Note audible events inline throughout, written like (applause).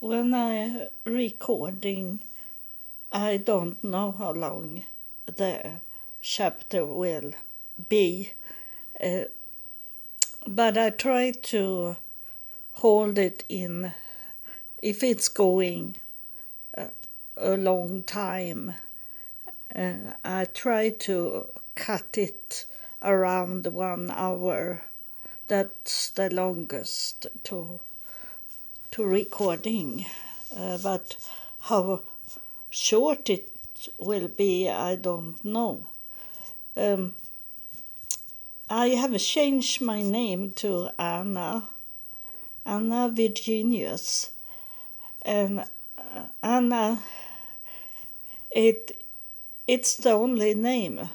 When I recording, I don't know how long the chapter will be, uh, but I try to hold it in. If it's going uh, a long time, uh, I try to cut it around one hour. That's the longest to to recording, uh, but how short it will be, I don't know. Um, I have changed my name to Anna, Anna Virginius, and uh, Anna. It it's the only name.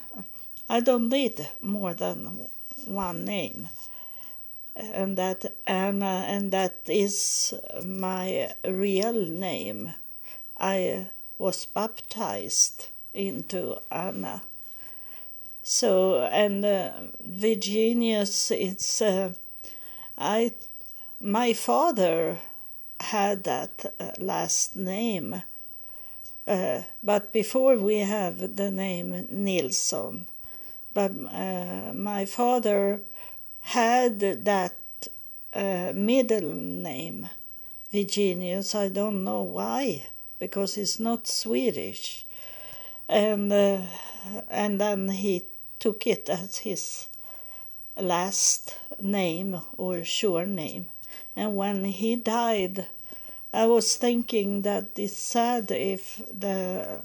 I don't need more than one name and that Anna, and that is my real name. I was baptized into Anna. So, and uh, Virginius, it's, uh, I, my father had that uh, last name, uh, but before we have the name Nilsson, but uh, my father had that uh, middle name, Virginius. I don't know why, because it's not Swedish. And, uh, and then he took it as his last name or sure name. And when he died, I was thinking that it's sad if the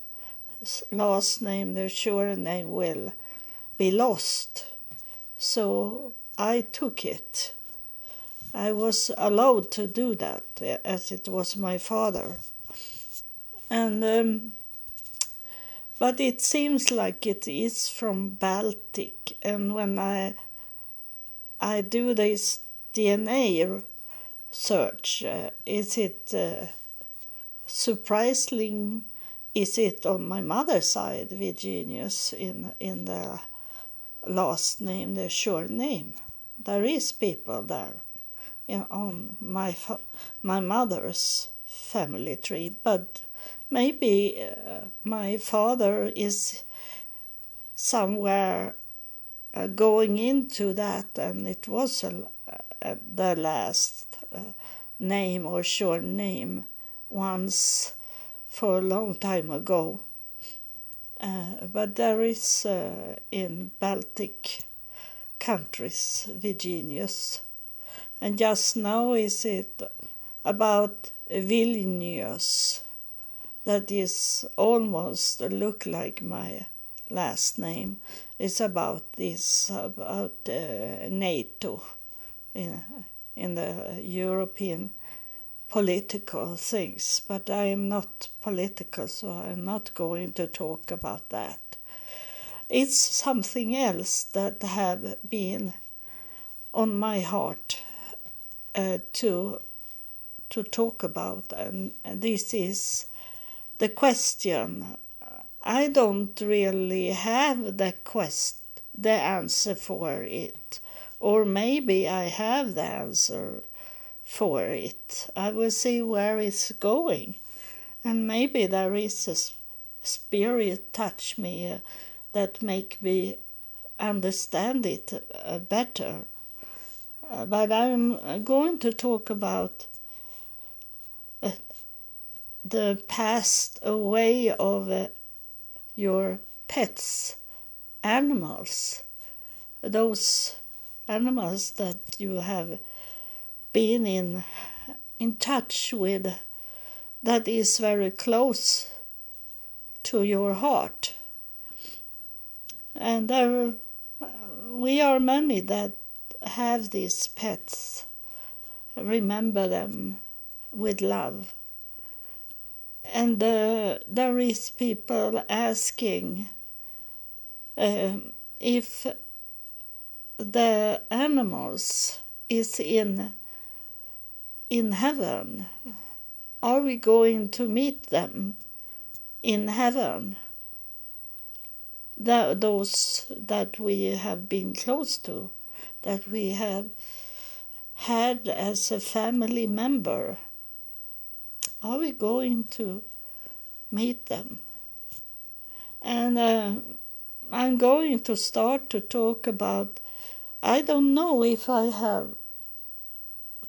last name, the sure name, will be lost. So I took it. I was allowed to do that as it was my father. And um, but it seems like it is from Baltic and when I I do this DNA search uh, is it uh, surprising is it on my mother's side Virginius in in the last name the short name there is people there you know, on my my mother's family tree, but maybe uh, my father is somewhere uh, going into that, and it was a, uh, the last uh, name or short name once for a long time ago. Uh, but there is in Baltic countries, Virginius. And just now is it about Vilnius that is almost look like my last name. It's about this, about uh, NATO in, in the European political things, but I am not political, so I'm not going to talk about that it's something else that have been on my heart uh, to to talk about. And this is the question. I don't really have the quest the answer for it. Or maybe i have the answer for it. I will see where it's going. And maybe there is a spirit touch me uh, that make me understand it uh, better. Uh, but I'm going to talk about uh, the passed away of your pets, animals, those animals that you have been in in touch with that is very close to your heart and there we are many that have these pets remember them with love. And uh, there is people asking uh, if the animals is in in heaven are we going to meet them in heaven that, those that we have been close to, that we have had as a family member. are we going to meet them? And uh, I'm going to start to talk about. I don't know if I have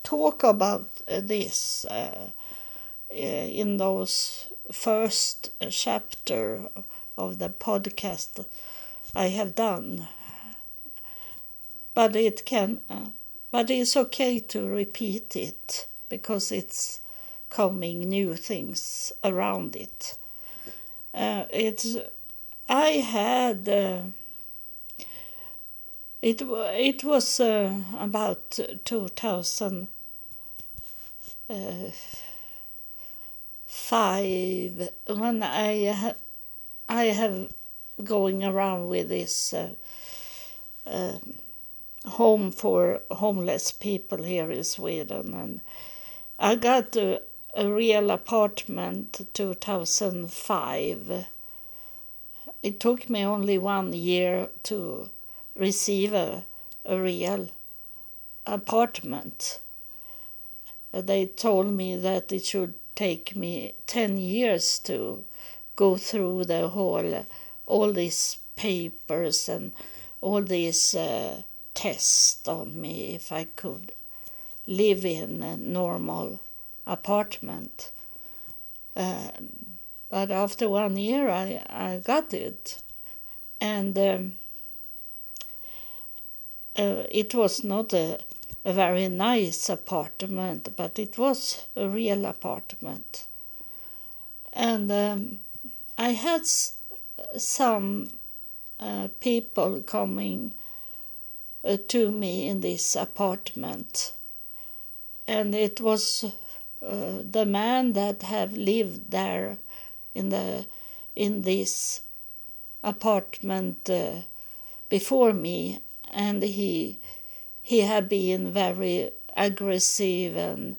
talk about this uh, uh, in those first chapter of the podcast I have done. But it can, uh, but it's okay to repeat it because it's coming new things around it. Uh, it's I had uh, it it was uh, about two thousand uh, five when I I have going around with this uh, uh, home for homeless people here in Sweden and I got a, a real apartment 2005 it took me only one year to receive a, a real apartment. They told me that it should take me 10 years to go through the whole, all these papers and all these uh, tests on me if I could live in a normal apartment. Um, but after one year, I, I got it. And um, uh, it was not a, a very nice apartment, but it was a real apartment. And um, I had some uh, people coming uh, to me in this apartment. And it was uh, the man that have lived there in the in this apartment uh, before me, and he he had been very aggressive and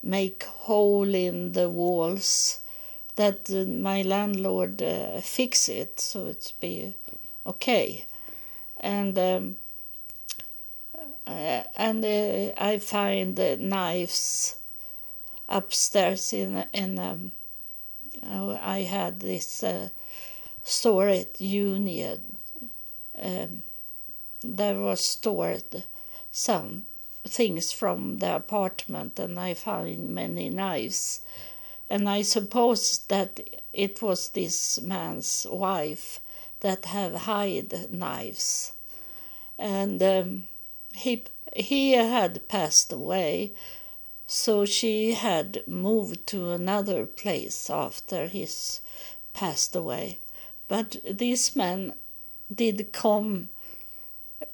make hole in the walls that my landlord uh, fix it so it's be okay and um, uh, and uh, I find knives upstairs in in um, I had this uh, storage unit. Um, there was stored some things from the apartment, and I found many knives. And I suppose that it was this man's wife that have hide knives, and um, he he had passed away so she had moved to another place after his passed away. But this man did come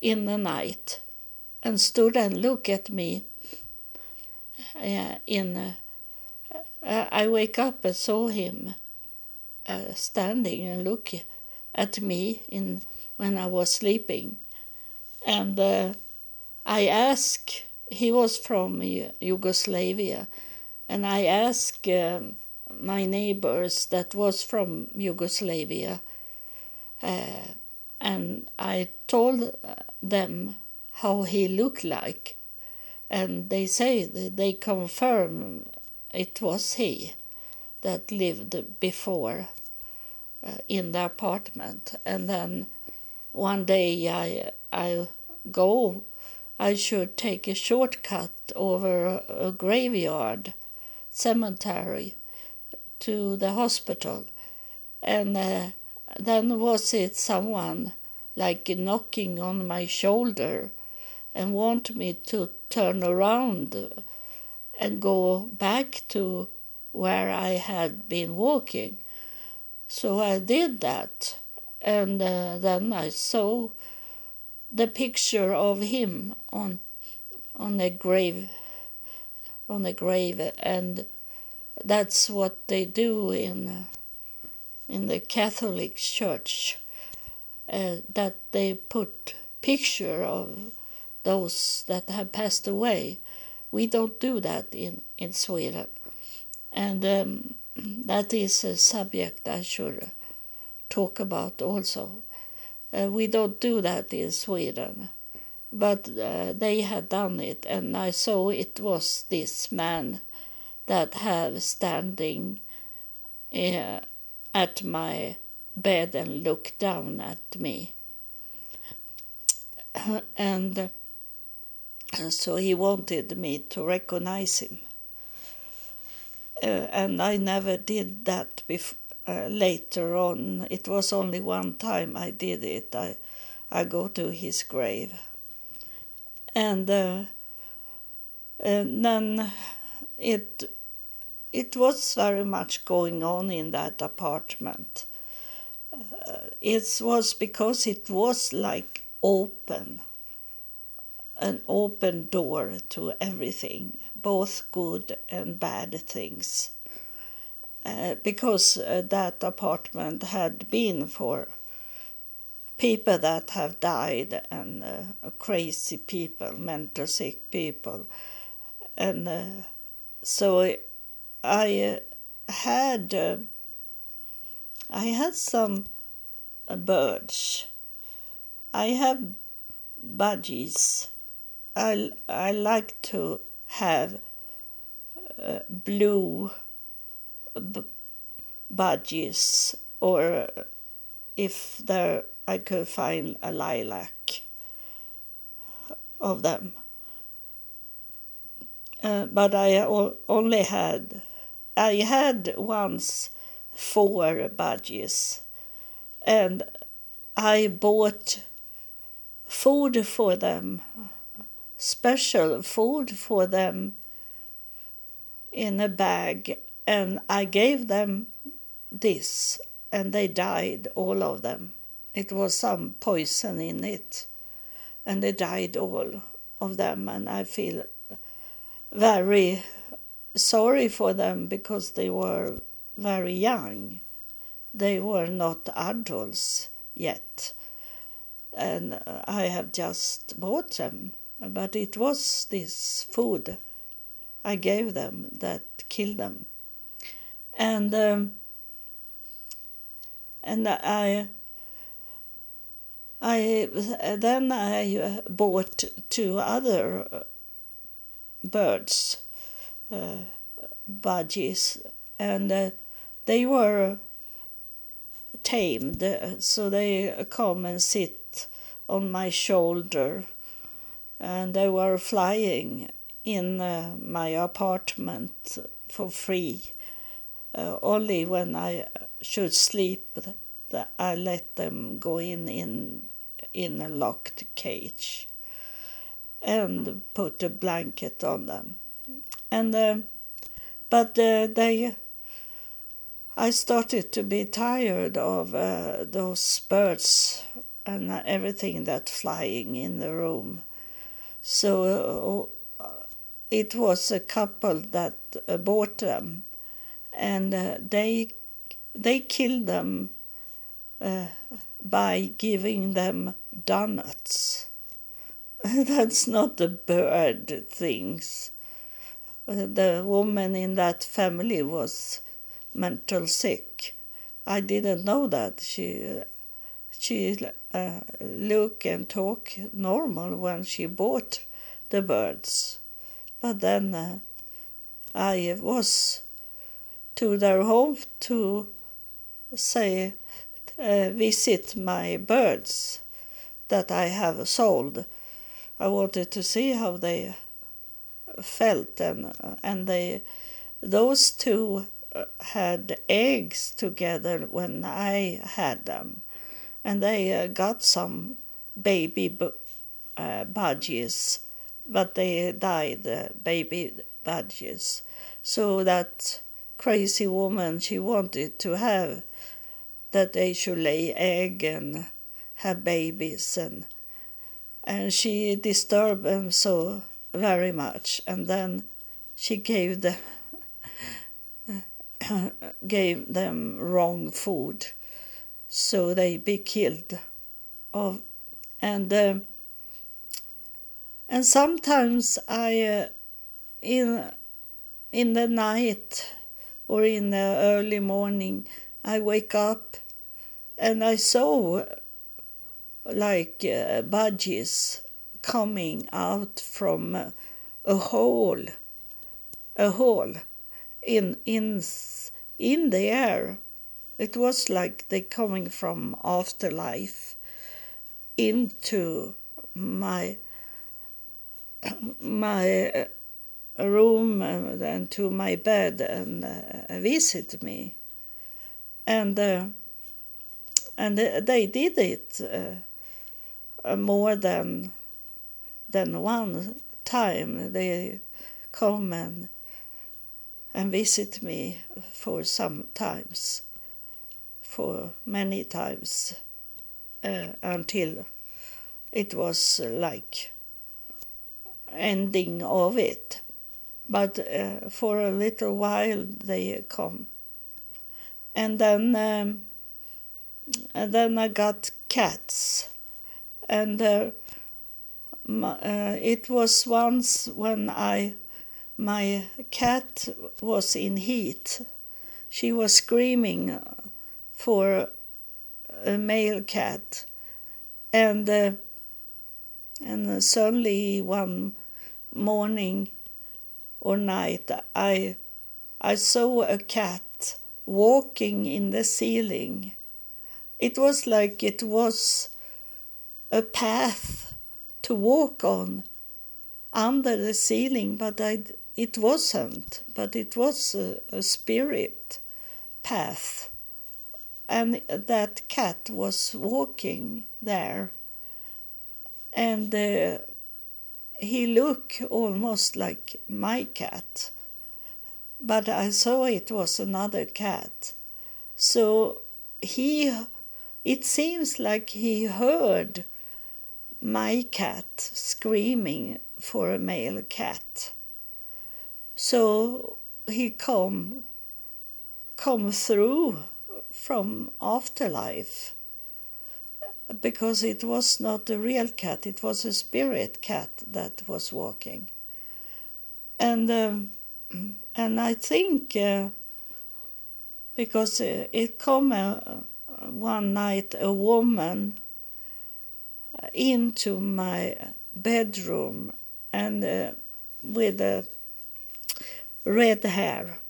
in the night and stood and looked at me. Uh, in uh, I wake up and saw him uh, standing and look at me in when I was sleeping, and uh, I ask. he was from Yugoslavia, and I asked um, my neighbors that was from Yugoslavia, uh, and I told them how he looked like, and they say they confirm it was he that lived before uh, in the apartment, and then one day I I go I should take a shortcut over a graveyard cemetery to the hospital. And uh, then was it someone like knocking on my shoulder and want me to turn around and go back to where I had been walking. So I did that. And uh, then I saw the picture of him on on a grave on a grave and that's what they do in in the Catholic Church uh, that they put picture of those that have passed away. We don't do that in in Sweden, and um, that is a subject I should talk about also. Uh, we don't do that in Sweden. But uh, they had done it, and I saw it was this man that have standing uh, at my bed and look down at me. (clears throat) And uh, so he wanted me to recognize him. Uh, and I never did that before. Uh, later on, it was only one time I did it. I, I go to his grave, and, uh, and then it it was very much going on in that apartment. Uh, it was because it was like open, an open door to everything, both good and bad things. Uh, because uh, that apartment had been for people that have died and uh, crazy people, mental sick people. And uh, so I uh, had uh, I had some birds. I have budgies. I I like to have blue budgies or if there I could find a lilac of them. Uh, but I only had, I had once four budgies and I bought food for them, special food for them in a bag and I gave them this, and they died, all of them. It was some poison in it, and they died all of them, and I feel very sorry for them because they were very young. They were not adults yet, and I have just bought them. But it was this food. I gave them that killed them. And um, and I I then I bought two other birds, uh, budgies, and uh, they were tamed, so they come and sit on my shoulder, and they were flying in uh, my apartment for free. Uh, only when I should sleep that I let them go in in in a locked cage and put a blanket on them. And uh, but uh, they I started to be tired of uh, those birds and everything that flying in the room so it was a couple that bought them and uh, they they kill them uh, by giving them donuts. (laughs) That's not the bird things. The woman in that family was mental sick. I didn't know that. She she uh, look and talk normal when she bought the birds, but then uh, I was to their home to say, uh, visit my birds that I have sold. I wanted to see how they felt, and and they, those two uh, had eggs together when I had them, and they uh, got some baby bu- uh, budgies, but they died, the baby budgies, so that crazy woman she wanted to have that they should lay egg and have babies and and she disturbed them so very much. And then she gave them (coughs) gave them wrong food so they be killed of and uh, and sometimes i uh, in in the night or in the early morning, I wake up and I saw like uh, budgies coming out from a hole, a hole, in in in the air. It was like they coming from afterlife into my (coughs) my room and to my bed and uh, visit me. And uh, and they did it uh, more than than one time. They come and and visit me for some times for many times uh, until it was like ending of it. But uh, for a little while they come. And then um, and then I got cats. And uh, my, it was once when I my cat was in heat. She was screaming for a male cat and uh, and suddenly one morning or night I I saw a cat walking in the ceiling. It was like it was a path to walk on under the ceiling, but I, it wasn't. But it was a, a spirit path. And that cat was walking there. And uh, he looked almost like my cat, but I saw it was another cat. So he, it seems like he heard my cat screaming for a male cat. So he come, come through from afterlife because it was not a real cat, it was a spirit cat that was walking. And um, (clears throat) and I think uh, because uh, it come uh, one night a woman into my bedroom and uh, with a red hair.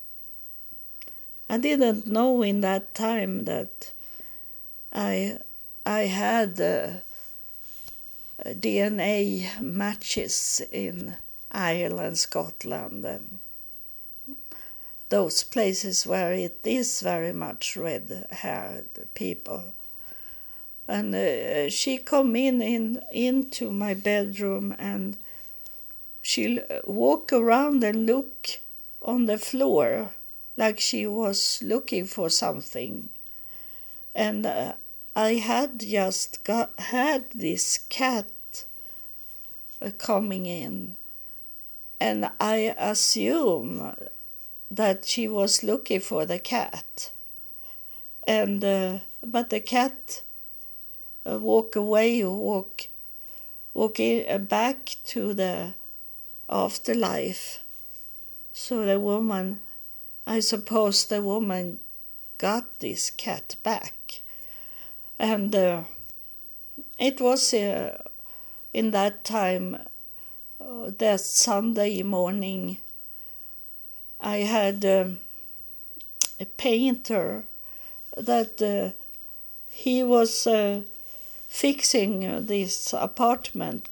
I didn't know in that time that I I had uh, DNA matches in Ireland, Scotland, and those places where it is very much red haired people. And uh, she come in, in into my bedroom and she'll walk around and look on the floor like she was looking for something. And uh, I had just got had this cat uh, coming in, and I assume that she was looking for the cat, and uh, but the cat uh, walk away, walk walk in, uh, back to the afterlife. So the woman, I suppose the woman got this cat back. And uh, it was uh, in that time uh, that Sunday morning I had um, a painter that uh, he was uh, fixing this apartment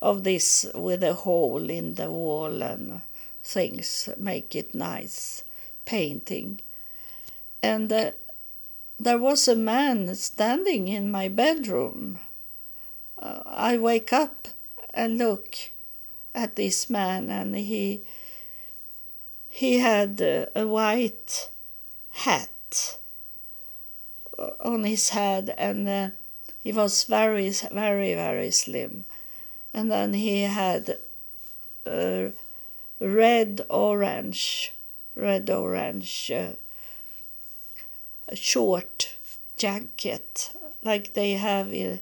of this with a hole in the wall and things make it nice painting and uh, there was a man standing in my bedroom. Uh, I wake up and look at this man, and he he had a, a white hat on his head, and uh, he was very, very, very slim. And then he had a red orange, red orange. Uh, short jacket like they have in,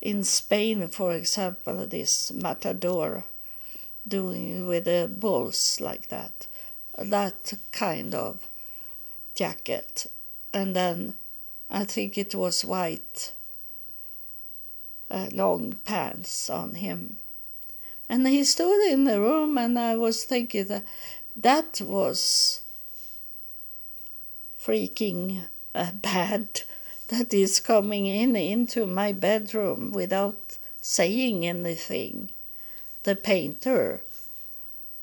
in Spain, for example, this matador doing with the bulls like that. That kind of jacket. And then I think it was white uh, long pants on him. And he stood in the room, and I was thinking that that was freaking uh, (laughs) bad that is coming in into my bedroom without saying anything. The painter.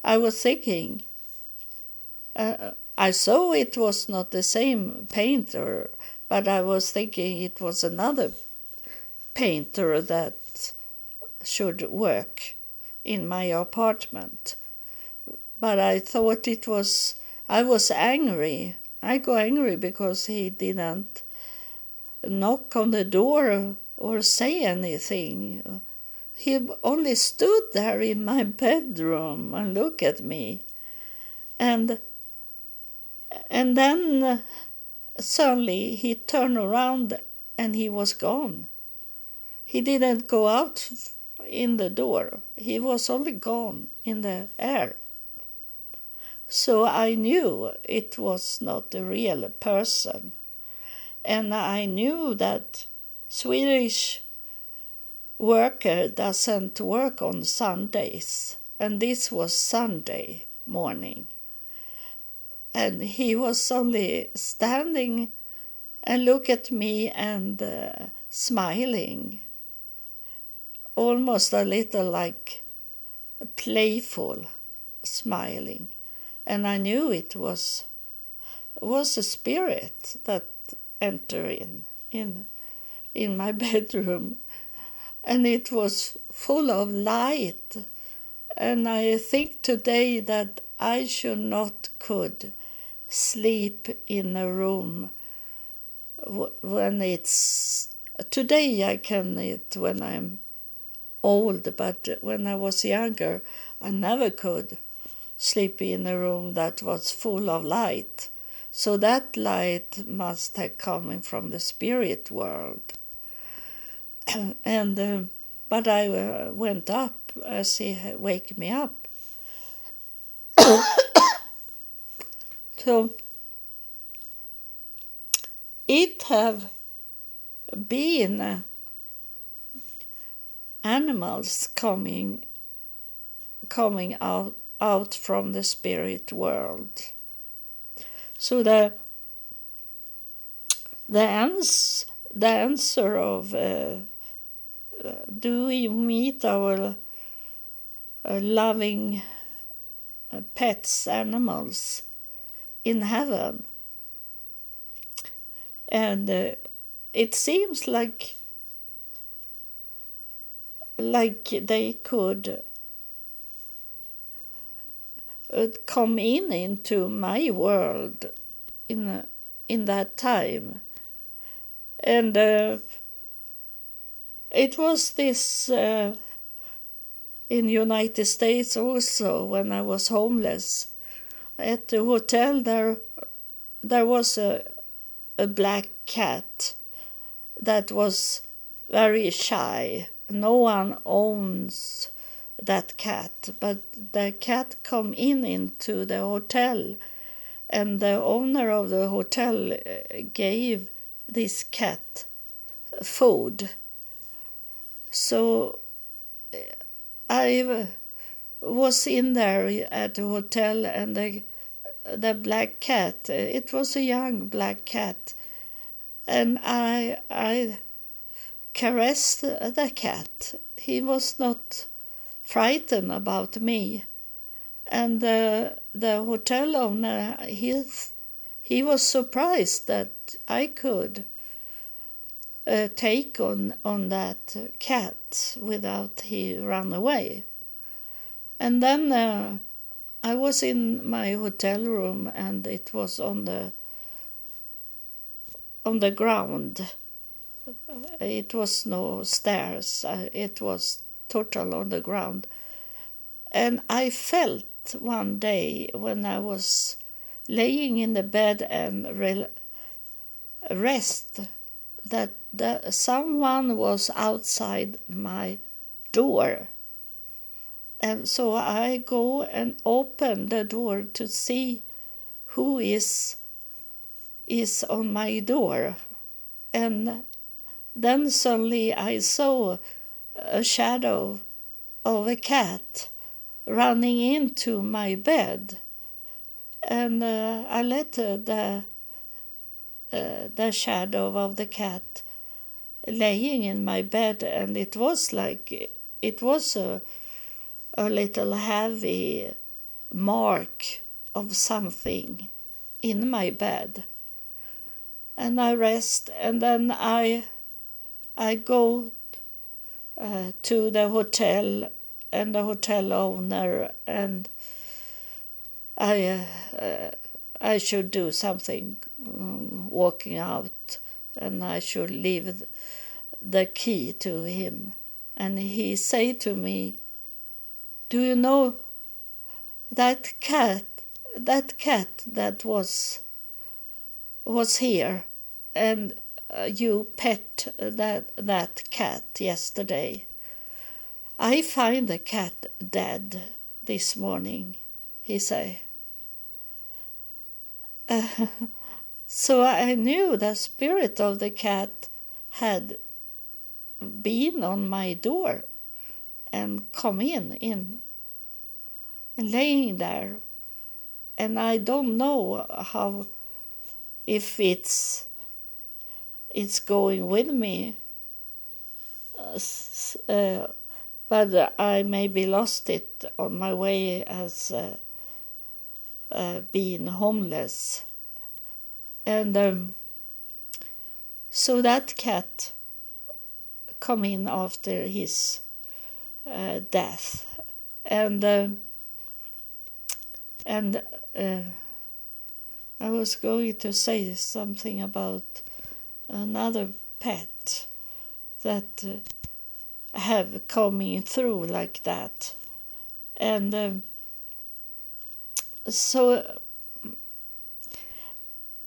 I was thinking, uh, I saw it was not the same painter, but I was thinking it was another painter that should work in my apartment. But I thought it was, I was angry. I got angry because he didn't knock on the door or say anything. He only stood there in my bedroom and looked at me. And and then suddenly he turned around and he was gone. He didn't go out in the door. He was only gone in the air. So I knew it was not a real person. And I knew that Swedish worker doesn't work on Sundays. And this was Sunday morning. And he was only standing and look at me and uh, smiling almost a little like playful smiling and i knew it was was a spirit that entered in in in my (laughs) bedroom. And it was full of light. And i think today that i should not could sleep in a room when it's today i can it when i'm old, but when I was younger, I never could sleep in a room that was full of light. So that light must have come from the spirit world. (clears throat) and uh, but I uh, went up as he wake me up. (coughs) so it have been uh, animals coming coming out out from the spirit world. So the the, ans- the answer of uh, do we meet our uh, loving uh, pets, animals in heaven? And uh, it seems like like they could uh, come in into my world in in that time. And uh, it was this uh, in united states also when i was homeless. At the hotel there there was a a black cat that was very shy. No one owns that cat, but the cat come in into the hotel, and the owner of the hotel uh, gave this cat food. So uh, I was in there at the hotel, and the the black cat. Uh, it was a young black cat, and I I caressed the cat. He was not frightened about me. And the, the hotel owner, he, he was surprised that I could uh, take on, on that cat without he ran away. And then uh, I was in my hotel room and it was on the on the ground it was no stairs, uh, it was total on the ground. And I felt one day when I was laying in the bed and re- rest that the, someone was outside my door. And so I go and open the door to see who is is on my door. And then suddenly I saw a shadow of a cat running into my bed. And uh, I let uh, the uh, the shadow of the cat laying in my bed, and it was like it was a, a little heavy mark of something in my bed. And I rest, and then I I go uh, to the hotel and the hotel owner, and I uh, I should do something, um, walking out, and I should leave the key to him. And he say to me, "Do you know that cat? That cat that was was here, and you pet that that cat yesterday. I find the cat dead this morning." He say. Uh, (laughs) so I knew the spirit of the cat had been on my door and come in in laying there and i don't know how if it's it's going with me. Uh, uh, but i maybe lost it on my way as uh, uh being homeless. And um, so that cat come in after his uh, death, and uh, and I was going to say something about another pet that uh, have coming through like that, and um, so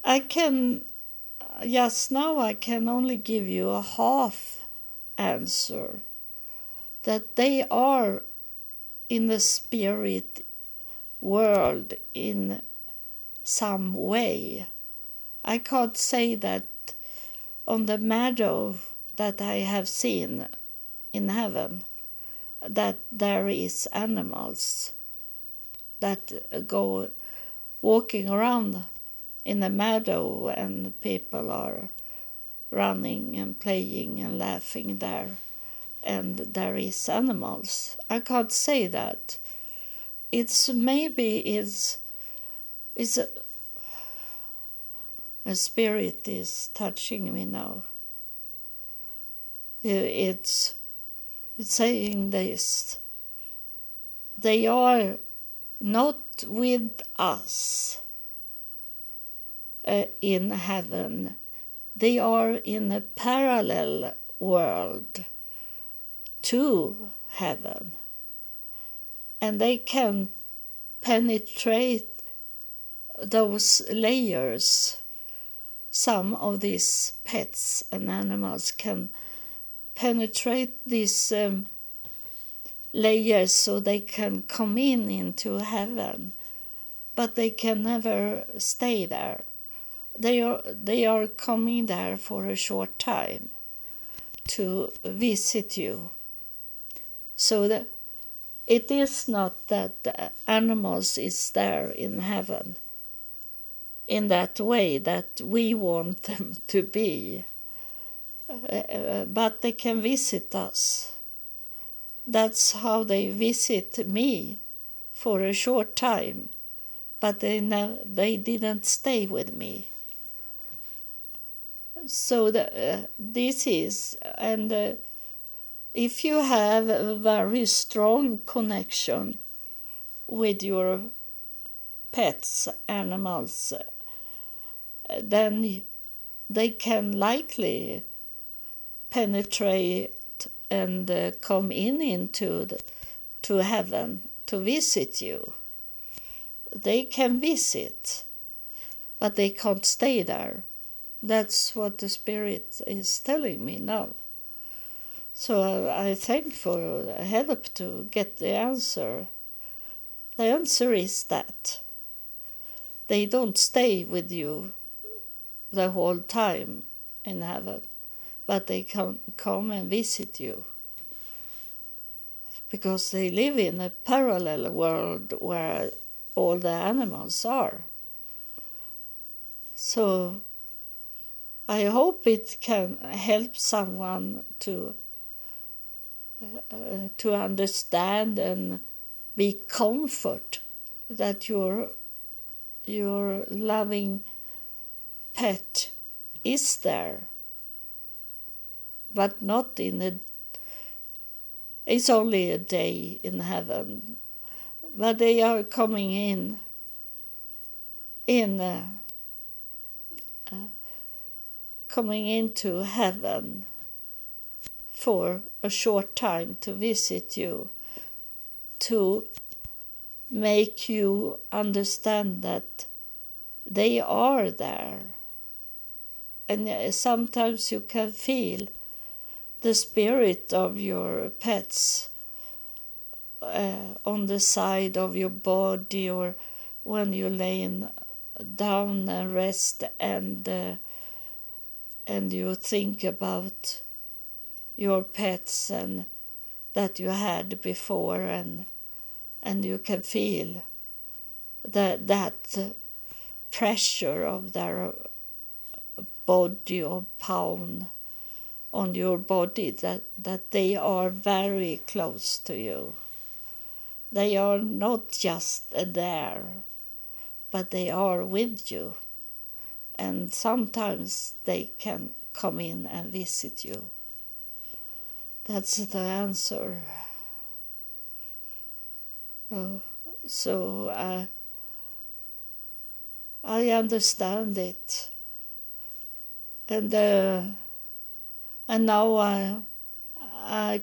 I can just now I can only give you a half answer that they are in the spirit world in some way. I can't say that on the meadow that I have seen in heaven that there is animals that go walking around in the meadow and people are running and playing and laughing there. And there is animals. I can't say that. It's maybe it's is a, spirit is touching me now. It's it's saying this. They are not with us uh, in heaven. They are in a parallel world to heaven. And they can penetrate those layers some of these pets and animals can penetrate these um, layers so they can come in into heaven but they can never stay there. They are they are coming there for a short time to visit you. So that it is not that the animals is there in heaven in that way that we want them to be. Uh, but they can visit us. That's how they visit me for a short time but they ne- they didn't stay with me. So the, uh, this is and uh, if you have a very strong connection with your pets animals then they can likely penetrate and uh, come in into the, to heaven to visit you they can visit but they can't stay there that's what the Spirit is telling me now. So I thank for help to get the answer. The answer is that they don't stay with you the whole time in heaven, but they can come and visit you because they live in a parallel world where all the animals are. So I hope it can help someone to uh, to understand and be comfort that your your loving pet is there but not in a it's only a day in heaven but they are coming in in uh, uh, coming into heaven for a short time to visit you, to make you understand that they are there. And uh, sometimes you can feel the spirit of your pets uh, on the side of your body or when you're laying down and rest and uh, and you think about your pets and that you had before and and you can feel that that pressure of their body or pound on your body that that they are very close to you. They are not just there but they are with you. And sometimes they can come in and visit you. That's the answer. Uh, so I, I understand it, and uh, and now I I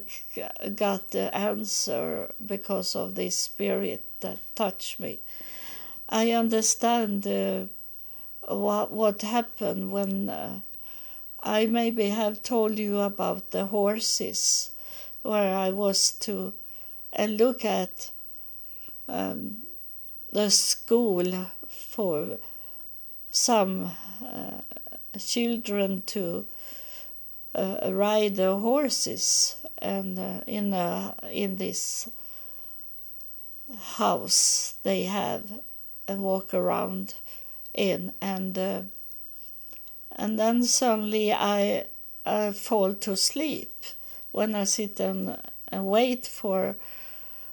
got the answer because of the spirit that touched me. I understand uh, what what happened when uh, I maybe have told you about the horses, where I was to uh, look at um, the school for some uh, children to uh, ride the horses and uh, in a, in this house they have and walk around in. And uh, and then suddenly I, I fall to sleep when I sit and, and wait for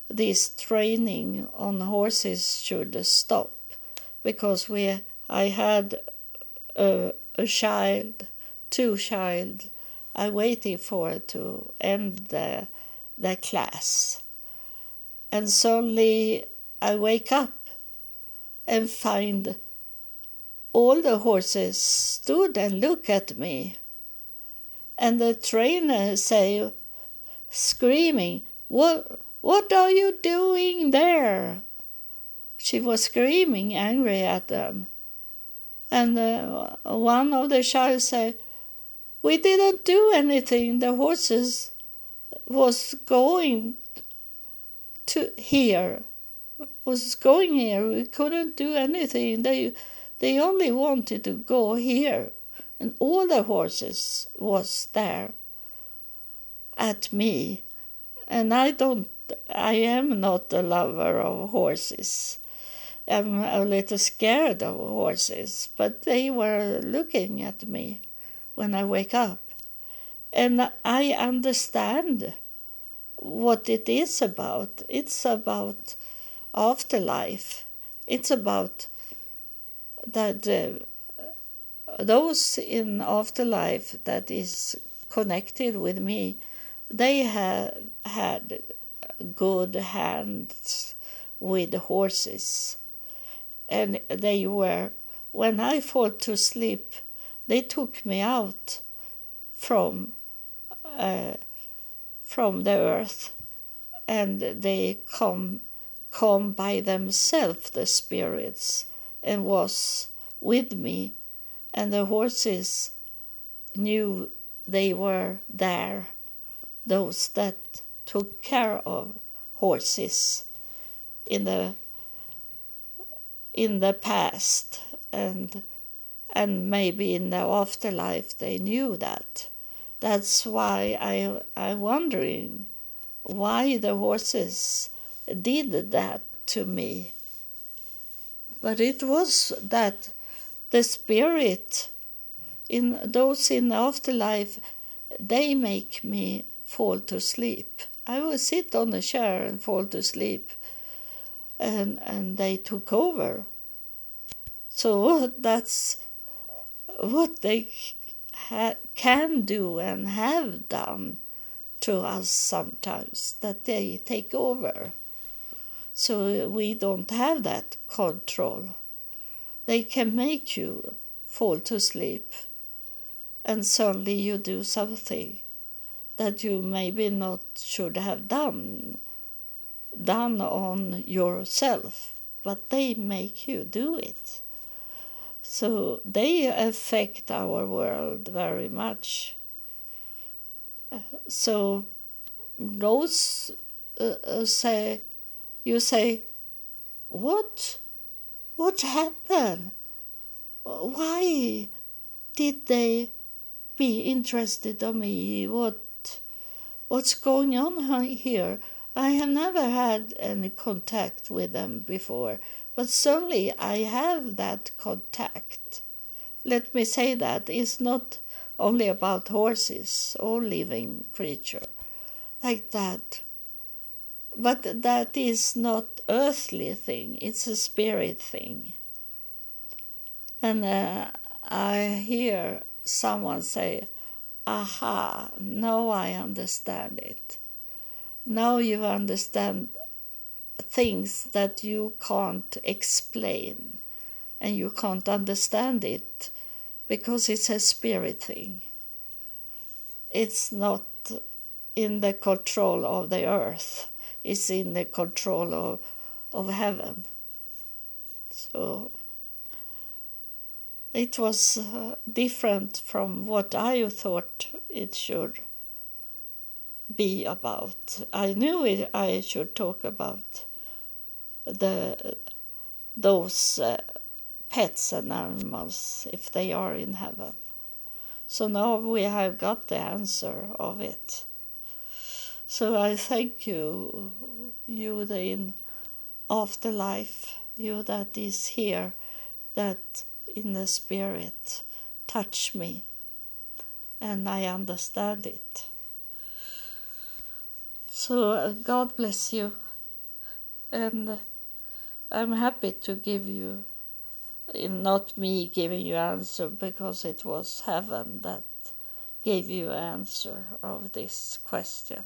this training on horses should stop. Because we I had a, a child, two child, I waited for to end the the class, and suddenly I wake up and find all the horses stood and looked at me. And the trainer say, screaming, "What? What are you doing there?" She was screaming, angry at them. And uh, one of the child said, "We didn't do anything. The horses was going to here, was going here. We couldn't do anything. They." They only wanted to go here, and all the horses was there at me. And I don't, I am not a lover of horses. I'm a little scared of horses, but they were looking at me when I wake up. And I understand what it is about. It's about afterlife. It's about that uh, those in afterlife that is connected with me, they have had good hands with horses, and they were. When I fall to sleep, they took me out from uh, from the earth, and they come come by themselves, the spirits and was with me, and the horses knew they were there, those that took care of horses in the in the past and and maybe in the afterlife they knew that. That's why i i'm wondering why the horses did that to me. But it was that the spirit in those in the afterlife, they make me fall to sleep. I will sit on a chair and fall to sleep, and and they took over. So that's what they ha- can do and have done to us sometimes, that they take over. So we don't have that control. They can make you fall to sleep and suddenly you do something that you maybe not should have done done on yourself but they make you do it. So they affect our world very much. So those uh, uh, say you say what? What happened? Why did they be interested in me? What what's going on here i have never had any contact with them before but suddenly i have that contact. Let me say that it's not only about horses or living creature like that but that is not earthly thing it's a spirit thing. And uh, i hear someone say aha now i understand it now you understand things that you can't explain and you can't understand it because it's a spirit thing. It's not in the control of the earth, it's in the control of, of heaven. So it was uh, different from what I thought it should be about. I knew it, I should talk about the those uh, pets and animals if they are in heaven. So now we have got the answer of it. So I thank you, you the in afterlife, you that is here, that in the spirit touch me, and I understand it. So uh, God bless you, and I'm happy to give you not me giving you answer because it was heaven that gave you answer of this question.